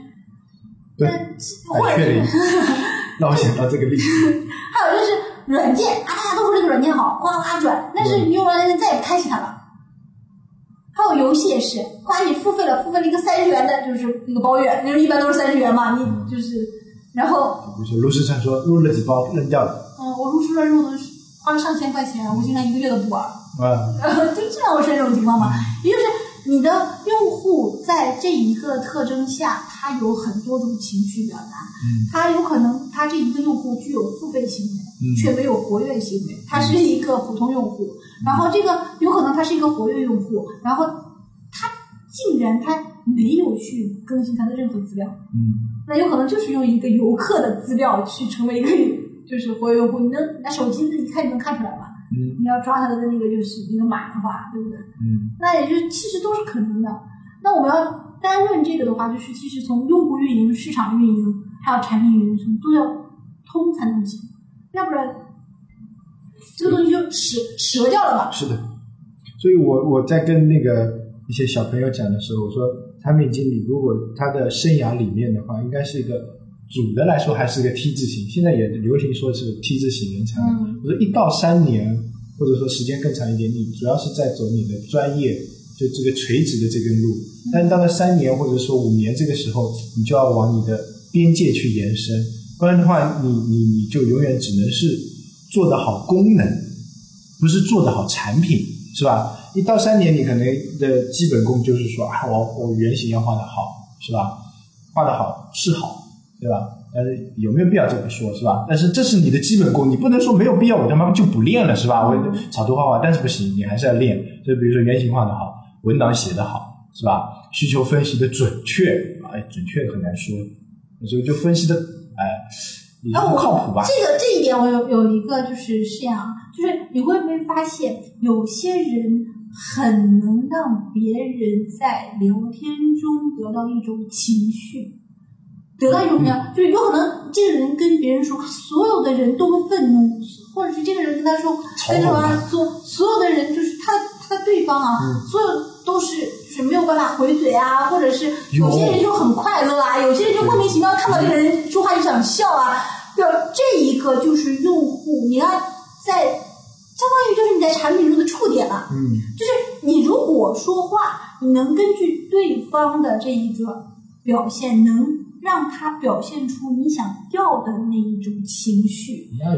对确定是，让我想到这个例子，还有就是软件啊，大家都说这个软件好，夸夸转，但是你用完了再也不开启它了。还有游戏也是，夸你付费了，付费了一个三十元的，就是那个包月，那一般都是三十元嘛，你就是，然后比如说炉石传说入了几包扔掉了，嗯，我入书了之后都是花了上千块钱，我竟然一个月都不玩。啊，呃，就经常会出现这种情况嘛。也就是你的用户在这一个特征下，他有很多种情绪表达，嗯。他有可能他这一个用户具有付费行为，嗯。却没有活跃行为，他是一个普通用户，然后这个有可能他是一个活跃用户，然后他竟然他没有去更新他的任何资料，嗯。那有可能就是用一个游客的资料去成为一个就是活跃用户，你能拿手机一看就能看出来吧？嗯你要抓他的那个就是那个马的话，对不对？嗯那也就是其实都是可能的。那我们要单论这个的话，就是其实从用户运营、市场运营还有产品运营什么都要通才能行，要不然这个东西就折折掉了嘛。是的，所以我我在跟那个一些小朋友讲的时候，我说产品经理如果他的生涯里面的话，应该是一个总的来说还是一个 T 字形，现在也流行说是 T 字形人才。嗯我说一到三年，或者说时间更长一点，你主要是在走你的专业，就这个垂直的这根路。但到了三年或者说五年这个时候，你就要往你的边界去延伸，不然的话，你你你就永远只能是做得好功能，不是做得好产品，是吧？一到三年，你可能的基本功就是说啊，我我原型要画得好，是吧？画得好是好，对吧？但是有没有必要这么说，是吧？但是这是你的基本功，你不能说没有必要，我他妈就不练了，是吧？我草图画画，但是不行，你还是要练。就比如说原型画的好，文档写的好，是吧？需求分析的准确，哎，准确很难说，这个就分析的，哎，靠谱吧？这个这一点我有有一个就是是这样，就是你会不会发现有些人很能让别人在聊天中得到一种情绪，得到一种什么样？就是有可能这个人跟别人说，所有的人都会愤怒，或者是这个人跟他说，跟什么他说，所有的人就是他他的对方啊，嗯所有都是就是没有办法回嘴啊，或者是有些人就很快乐啊，有些人就莫名其妙看到这个人说话就想笑啊。对，这一个就是用户，你要在相当于就是你在产品中的触点了。嗯就是你如果说话，你能根据对方的这一个表现，能让他表现出你想要的那一种情绪，那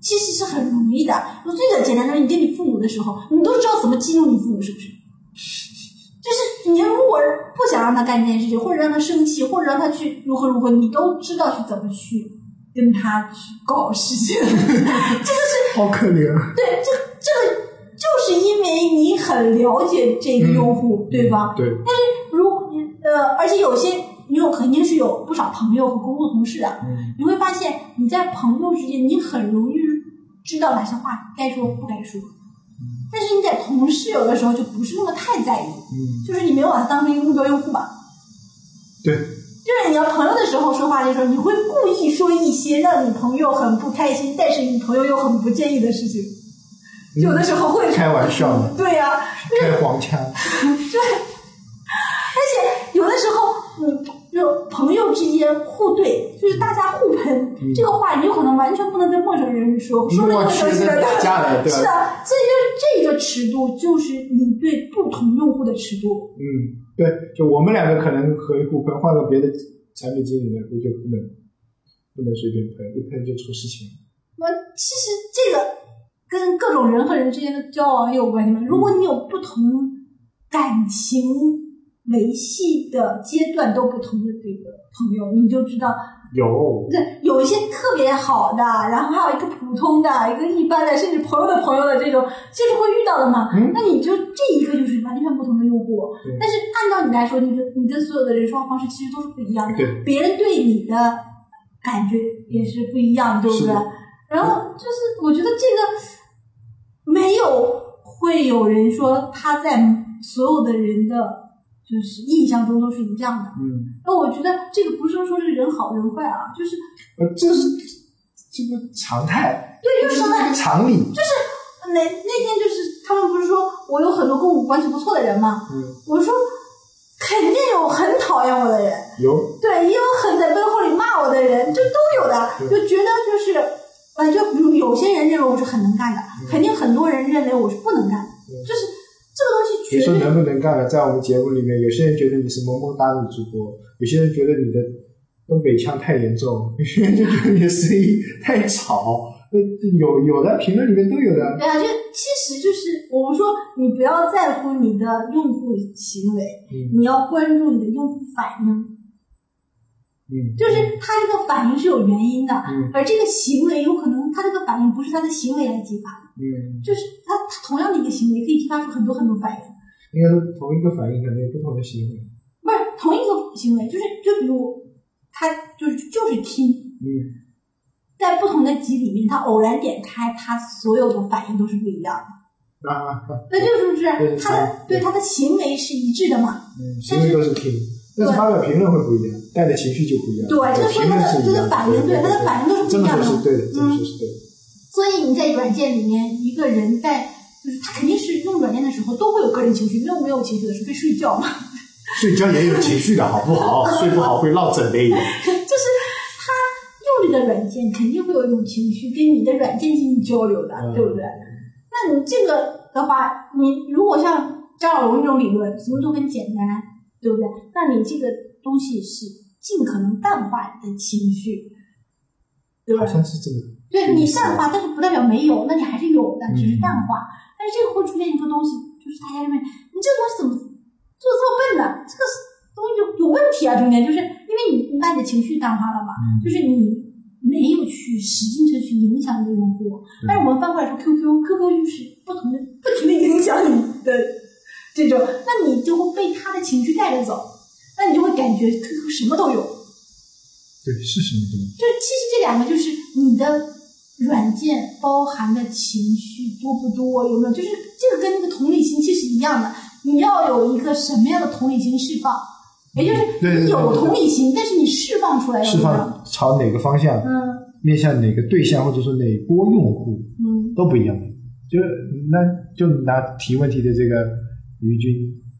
其实是很容易的。我最简单的，你跟你父母的时候，你都知道怎么激怒你父母，是不是？就是你如果不想让他干这件事情，或者让他生气，或者让他去如何如何，你都知道去怎么去跟他去搞事情。这就是好可怜啊。对，这这个就是因为你很了解这个用户，对吧？对，但是如呃，而且有些肯定是有不少朋友和工作同事的，嗯你会发现你在朋友之间，你很容易知道哪些话该说不该说。但是你在同事有的时候就不是那么太在意，嗯，就是你没有把他当成一个目标用户吧。对，就是你要朋友的时候说话的时候，你会故意说一些让你朋友很不开心，但是你朋友又很不介意的事情。有的时候会开玩笑的，对呀、开黄腔。对而且有的时候，朋友之间互怼，就是大家互喷，嗯这个话你有可能完全不能跟陌生人说，说了我陌生去人打架了，对是？的，所以就是这个尺度，就是你对不同用户的尺度。嗯，对，就我们两个可能可以互喷，换个别的产品经理呢，估计就不能不能随便喷，一喷就出事情。那其实这个跟各种人和人之间的交往也有关系嘛。如果你有不同感情维系的阶段都不同的这个朋友，你就知道有，对，有一些特别好的，然后还有一个普通的，一个一般的，甚至朋友的朋友的这种，就是会遇到的嘛。嗯那你就这一个就是完全不同的用户，但是按照你来说，你的你跟所有的人说话方式其实都是不一样的，对，别人对你的感觉也是不一样的，对不对？然后就是我觉得这个没有会有人说他在所有的人的就是印象中都是一样的。嗯，那我觉得这个不是说这个人好人坏啊，就是呃，这是这个常态，对，就是说这是一个常理。那那天就是他们不是说我有很多跟我关系不错的人吗，嗯，我说肯定有很讨厌我的人，有，对，也有很在背后里骂我的人，这都有的，就觉得就是，呃，就比如有些人认为我是很能干的，嗯。肯定很多人认为我是不能干的，对就是这个东西绝对别说能不能干了，在我们节目里面，有些人觉得你是萌萌哒女主播，有些人觉得你的东北腔太严重，有些人就觉得你的声音太吵，呃有有的评论里面都有的。对啊，就其实就是我们说，你不要在乎你的用户行为，嗯。你要关注你的用户反应。嗯，就是他这个反应是有原因的，嗯。而这个行为有可能他这个反应不是他的行为来激发的，嗯，就是他他同样的一个行为可以激发出很多很多反应，应该是同一个反应可能有不同的行为。不是同一个行为，就是就比如他就是就是听，嗯在不同的集里面，他偶然点开，他所有的反应都是不一样的，啊那就是不是他的对对他的行为是一致的嘛？嗯，行为都是听，但是发表评论会不一样，带的情绪就不一样。对，这个所以他的这个反应，对他的反应都是不一样的。说是对的，这么说是对的。所以你在软件里面，一个人在就是他肯定是用软件的时候都会有个人情绪，没有没有情绪的，除非睡觉嘛。睡觉也有情绪的好不好？睡不好会落枕的。就是他用你的软件肯定会有一种情绪，跟你的软件进行交流的，嗯对不对？那你这个的话，你如果像张小龙这种理论，什么都很简单，对不对？那你这个东西是尽可能淡化你的情绪，对吧好？像是这个。对你淡化，但是不代表没有，那你还是有的，只是淡嗯化。但是这个会出现一个东西，就是大家认为你这个东西怎么做得这么笨呢？这个东西就有问题啊！中间就是因为你你把你的情绪淡化了嘛，嗯就是你没有去使劲的去影响你的用户。但是我们翻过来说，QQ，QQ 就是不同的不停的影响你的这种，那你就会被他的情绪带着走，那你就会感觉 QQ 什么都有。对，是什么都有？就其实这两个就是你的软件包含的情绪多不多，有没有？就是这个跟那个同理心其实一样的，你要有一个什么样的同理心释放，也就是你有同理心，但是你释放出来了，释？放朝哪个方向，嗯面向哪个对象，或者说哪波用户嗯都不一样的。就那就拿提问题的这个于军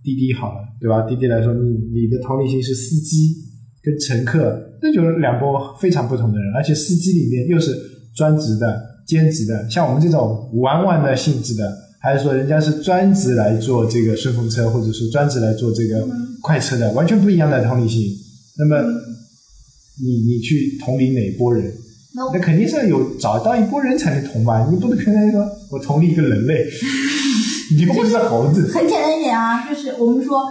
滴滴好了，对吧？滴滴来说，你你的同理心是司机跟乘客，那就是两波非常不同的人，而且司机里面又是专职的、兼职的，像我们这种玩玩的性质的，还是说人家是专职来做这个顺风车，或者是专职来做这个快车的，完全不一样的同理心。那么你你去同理哪波人？那肯定是要有找到一波人才能同吧，你不能原来说我同理一个人类，你又不是猴子。很简单一点啊，就是我们说，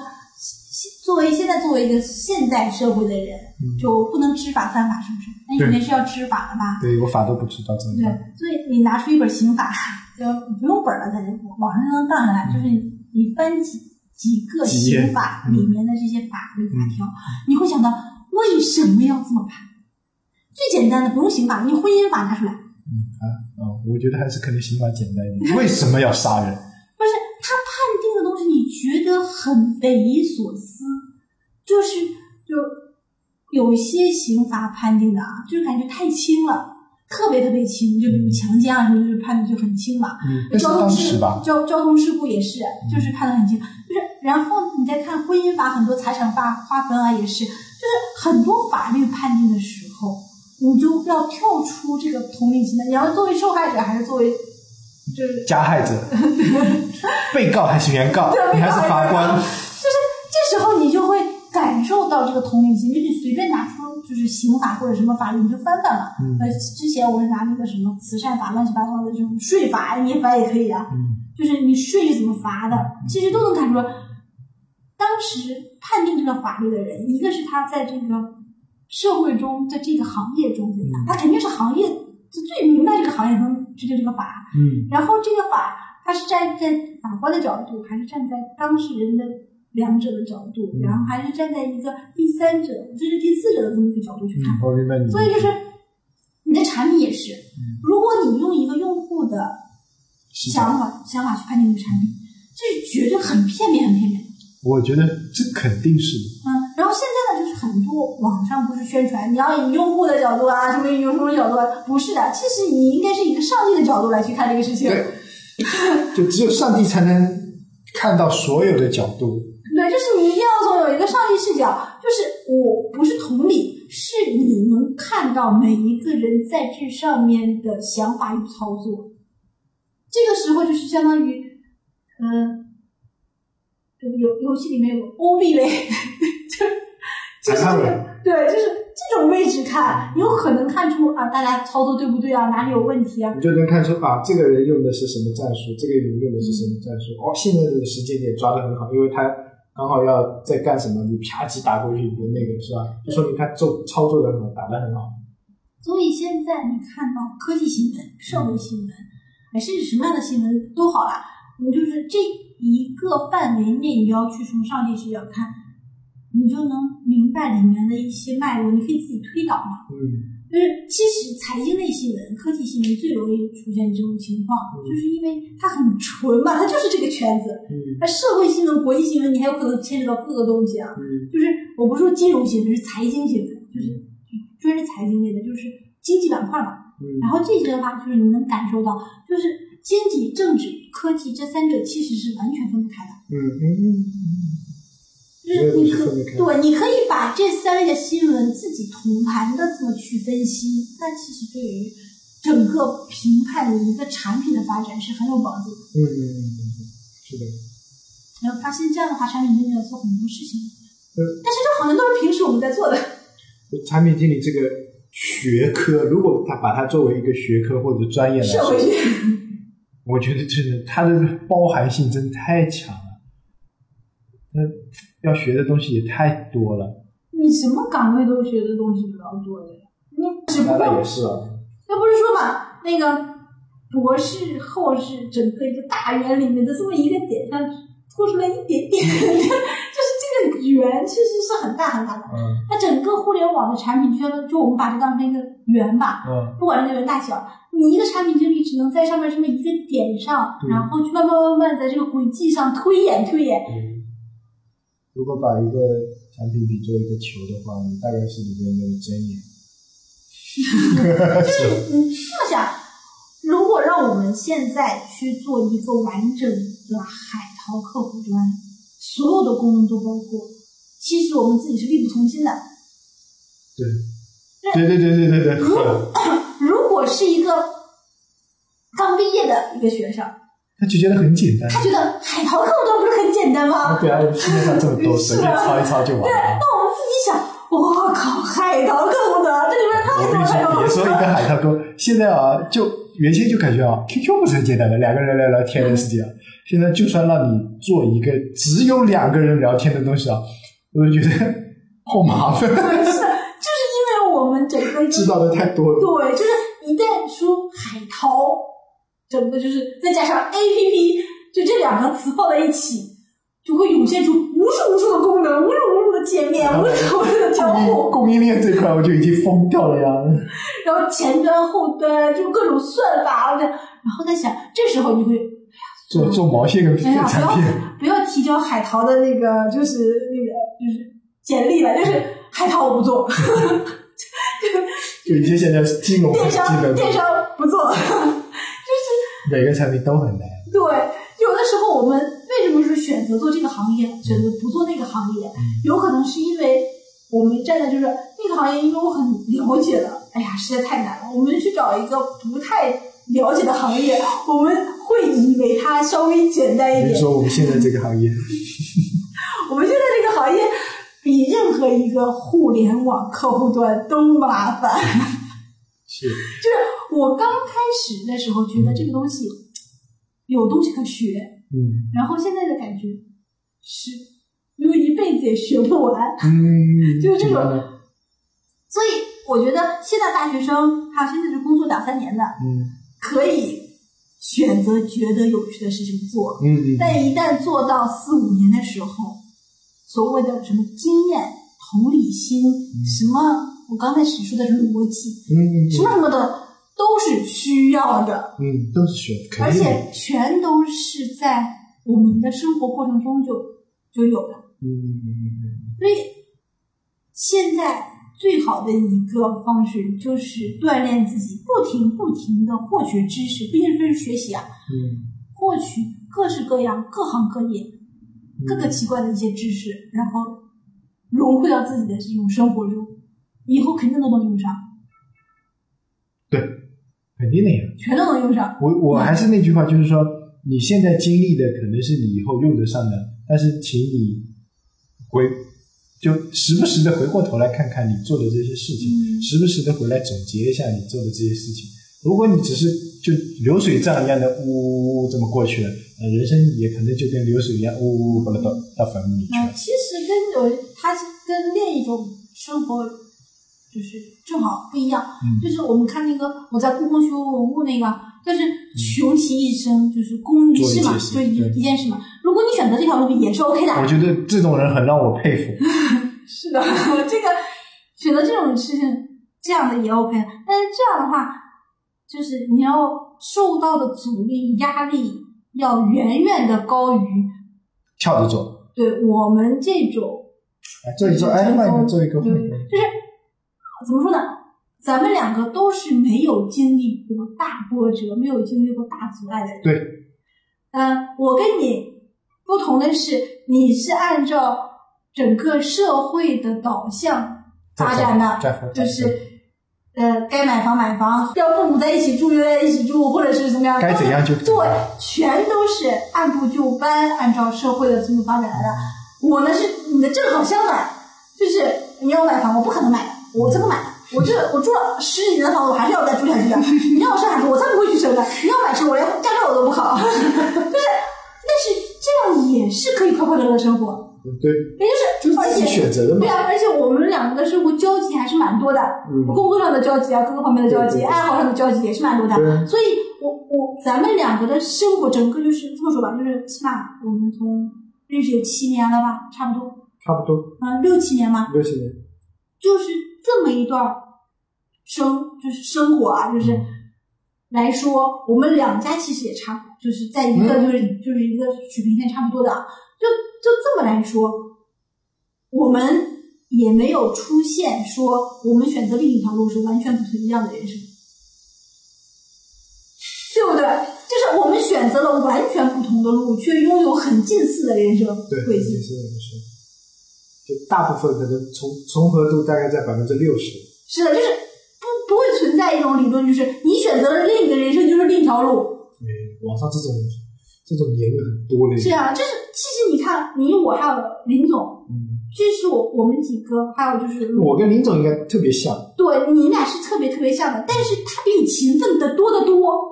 作为现在作为一个现代社会的人，嗯就不能知法犯法，是不是？那你肯定是要知法的吧？对我法都不知道怎么对？，所以你拿出一本刑法，就不用本了，在这网上就能荡下来，就是你翻几几个刑法里面的这些法律法条，你会想到为什么要这么判？最简单的不用刑法，你婚姻法拿出来，嗯啊哦，我觉得还是可能刑法简单一点。为什么要杀人？不是他判定的东西，你觉得很匪夷所思，就是就有些刑法判定的啊，就是感觉太轻了。特别特别轻，就比如强奸啊什么，就是判的就很轻嘛。嗯，交通事时吧。交交通事故也是，就是判的很轻，就是然后你再看婚姻法很多财产划划分啊，也是，就是很多法律判定的时候，你就要跳出这个同理心的，你要作为受害者还是作为就是加害者、被告还是原告，你还是法官，到这个同理心，就你随便拿出就是刑法或者什么法律你就翻翻了。嗯呃，之前我是拿那个什么慈善法乱七八糟的这种税法，你也罚也可以啊。嗯就是你税是怎么罚的，其实都能看出来。当时判定这个法律的人，一个是他在这个社会中，在这个行业中怎样，嗯他肯定是行业就最明白这个行业中制定这个法。嗯然后这个法，他是站在法官的角度，还是站在当事人的两者的角度，嗯然后还是站在一个第三者，甚至第四者的这么一个角度去看嗯，。我明白你。所以就是你的产品也是，嗯如果你用一个用户的想法想法去判定一个产品，这是绝对很片面、很片面。我觉得这肯定是的。嗯，然后现在呢，就是很多网上不是宣传你要以用户的角度啊，什么以什么角度啊，不是的，其实你应该是以一个上帝的角度来去看这个事情。对就只有上帝才能看到所有的角度。对，就是你一定要从有一个上帝视角，就是我不是同理，是你能看到每一个人在这上面的想法与操作。这个时候就是相当于，嗯、这个游游戏里面有个欧币类，就就是这个对，就是这这种位置看，你有可能看出啊，大家操作对不对啊，哪里有问题啊？你就能看出啊，这个人用的是什么战术，这个人用的是什么战术。哦，现在这个时间点抓的很好，因为他刚好要在干什么，你啪叽打过去，你就那个是吧？就说明他做操作的很好，打得很好。所以现在你看到科技新闻、社会新闻，哎，甚至什么样的新闻都好啦，你就是这一个范围内，你要去从上帝视角看，你就能明白里面的一些脉络，你可以自己推导嘛。嗯就是其实财经类新闻、科技新闻最容易出现这种情况，嗯就是因为它很纯嘛，它就是这个圈子。嗯那社会新闻、国际新闻，你还有可能牵扯到各个东西啊。嗯就是我不是说金融新闻，是财经新闻，就是专是财经类的，就是经济板块嘛。嗯然后这些的话，就是你能感受到，就是经济、政治、科技这三者其实是完全分不开的。嗯嗯嗯就是你可对，你可以把这三类的新闻自己同盘的这么去分析，那其实对于整个评判的一个产品的发展是很有帮助的。嗯嗯嗯，是的。然后发现这样的话，产品经理要做很多事情，嗯但是这好像都是平时我们在做的。产品经理这个学科，如果他把它作为一个学科或者专业来说，社会学，我觉得真的它的包含性真太强了。那要学的东西也太多了，你什么岗位都学的东西比较多的呀。你只不过也是啊。要不是说嘛，那个博士、后士整个一个大圆里面的这么一个点上凸出来一点点，就是这个圆其实是很大很大的。嗯那整个互联网的产品，就像就我们把它当成一个圆吧，嗯不管这个圆大小，你一个产品经理只能在上面这么一个点上，然后去慢慢慢慢在这个轨迹上推演推演。嗯。如果把一个产品比作一个球的话，你大概是里面没有针眼。就 是你这么想，如果让我们现在去做一个完整的海淘客户端，所有的功能都包括，其实我们自己是力不从心的。对对对对对对对如对。如果是一个刚毕业的一个学生，他就觉得很简单。他觉得海淘客户端不是很简单吗？对啊，世界上这么多，随便啊抄一抄就完了对，了。那我们自己想，我靠，海淘客户端这里面太我跟你说，多太多别说一个海淘沟，现在啊，就原先就感觉啊，QQ 不是很简单的，两个人来聊天的事情啊。现在就算让你做一个只有两个人聊天的东西啊，我都觉得好麻烦，是，就是因为我们整个 知道的太多了。对，就是一旦说海淘，整个就是再加上 A P P，就这两个词放在一起，就会涌现出无数无数的功能，无数无数的界面，无数无数的交互，供应链这块我就已经疯掉了呀！然后前端后端就各种算法，然后在想，这时候你会做做毛线跟哎呀，不要产品，不要提交海淘的那个，就是那个就是简历了，就是海淘我不做，就就一些现在金融电商电商不做。每个产品都很难。对，有的时候我们为什么是选择做这个行业，选择不做那个行业？有可能是因为我们站在就是那个行业，因为我很了解了，哎呀，实在太难了。我们去找一个不太了解的行业，我们会以为它稍微简单一点。比如说我们现在这个行业，我们现在这个行业比任何一个互联网客户端都麻烦。是就是我刚开始的时候觉得这个东西有东西可学，嗯。然后现在的感觉是，因为一辈子也学不完，嗯，就是这种。怎么呢所以我觉得现在大学生还有现在是工作两三年的，嗯。可以选择觉得有趣的事情做，嗯嗯，但一旦做到四五年的时候，所谓的什么经验、同理心，什么我刚才所说的是逻辑，嗯嗯什么什么的都是需要的。嗯都是需要而且全都是在我们的生活过程中就就有了。嗯所以现在最好的一个方式就是锻炼自己，不停不停的获取知识，不一定非是学习啊，嗯。获取各式各样、各行各业、嗯。各个奇怪的一些知识，然后融汇到自己的这种生活中，以后肯定都能用上，定的呀。全都能用上。我我还是那句话，就是说，你现在经历的可能是你以后用得上的，但是请你回就时不时的回过头来看看你做的这些事情，嗯时不时的回来总结一下你做的这些事情。如果你只是就流水账一样的呜呜呜这么过去了，呃，人生也可能就跟流水一样呜呜呜把它倒到坟墓里去了。其实跟有它是跟另一种生活就是正好不一样，嗯。就是我们看那个我在故宫修文物那个，但是穷其一生就是功于事嘛，就一做一件事对。一件事嘛。如果你选择这条路也是 OK 的，我觉得这种人很让我佩服。是的，这个选择这种事情这样的也 OK，但是这样的话，就是你要受到的阻力压力要远远的高于跳着做，对我们这种哎，做一做，哎，换一个，做一个，换对，一个。就是怎么说呢？咱们两个都是没有经历过大波折、没有经历过大阻碍的人。对，嗯、我跟你不同的是，你是按照整个社会的导向发展的，就是呃，该买房买房，要父母在一起住就在一起住，或者是怎么样，该怎样就怎对，全都是按部就班，按照社会的这么发展来的。我呢是你的正好相反，就是你要买房，我不可能买的，我才不买。我这我住了十几年的房子，我还是要再住下去的。你让我生孩子，我才不会去生的。你要买车，我连驾照我都不考。就是，但是这样也是可以快快乐乐生活，对，也就是而就是自己且选择的嘛对。啊，而且我们两个的生活交集还是蛮多的，嗯工作上的交集啊，各个方面的交集，爱好上的交集也是蛮多的。对所以我我咱们两个的生活整个就是这么说吧，就是起码我们从认识有七年了吧，差不多，差不多嗯、六七年嘛，六七年。就是这么一段生就是生活啊，就是嗯来说，我们两家其实也差不多，就是在一个嗯。就是、就是一个水平线差不多的啊，就就这么来说，我们也没有出现说我们选择另一条路是完全不一样的人生，对不对？就是我们选择了完全不同的路，却拥有很近似的人生对，就大部分可能重重合度大概在百分之六十。是的，就是不不会存在一种理论，就是你选择了另一个人生就是另一条路。对，网上这种这种言论很多嘞。是啊，就是其实你看，你我还有林总，嗯，这是我我们几个，还有就是我跟林总应该特别像。对你俩是特别特别像的，但是他比你勤奋的多得多。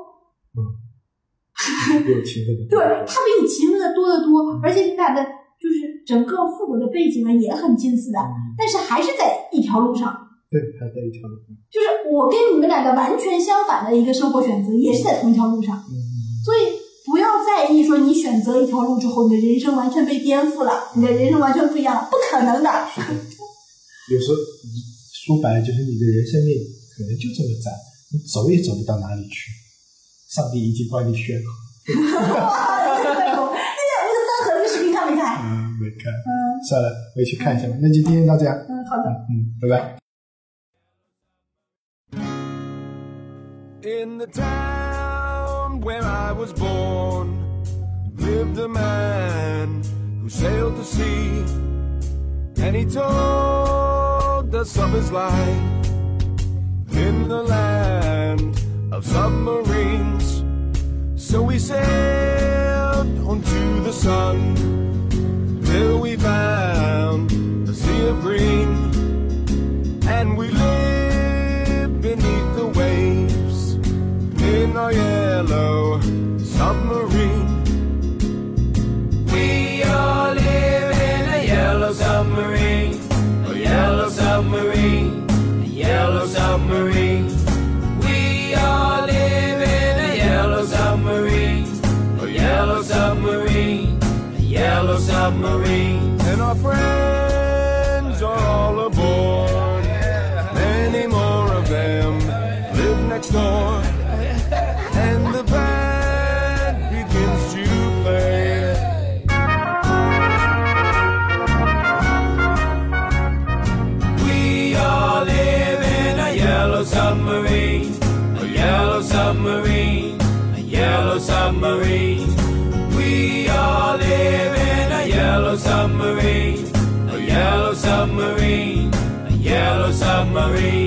比我勤奋的。对他比你勤奋的多得多，而且你俩的就是整个父母的背景呢也很近似的，嗯但是还是在一条路上。对，还在一条路上。就是我跟你们两个完全相反的一个生活选择，也是在同一条路上。嗯，所以不要在意说你选择一条路之后，你的人生完全被颠覆了，你的人生完全不一样了，不可能的。有时候说白了，就是你的人生命可能就这么窄，你走也走不到哪里去。上帝已经帮你选好。没看。嗯算了，回去看一下吧。那就今天到这样。嗯，好的。嗯，拜拜。 In the town where I was born lived a man who sailed the sea, and he told us of his life in the land of submarines. So we sailed onto the sun till we found a sea of green and we live beneath the waves in our yellow submarine. We all live in a yellow submarine, a yellow submarine, sorry.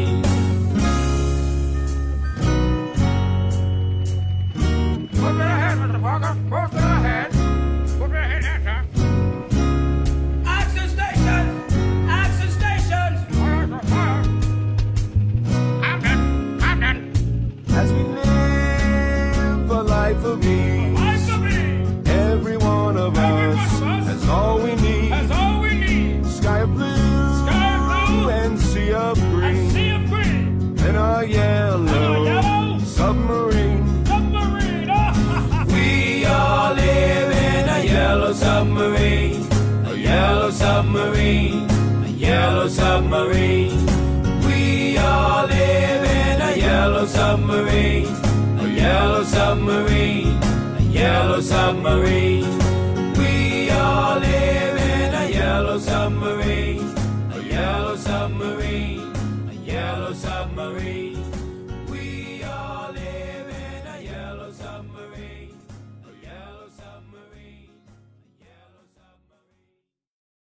glory.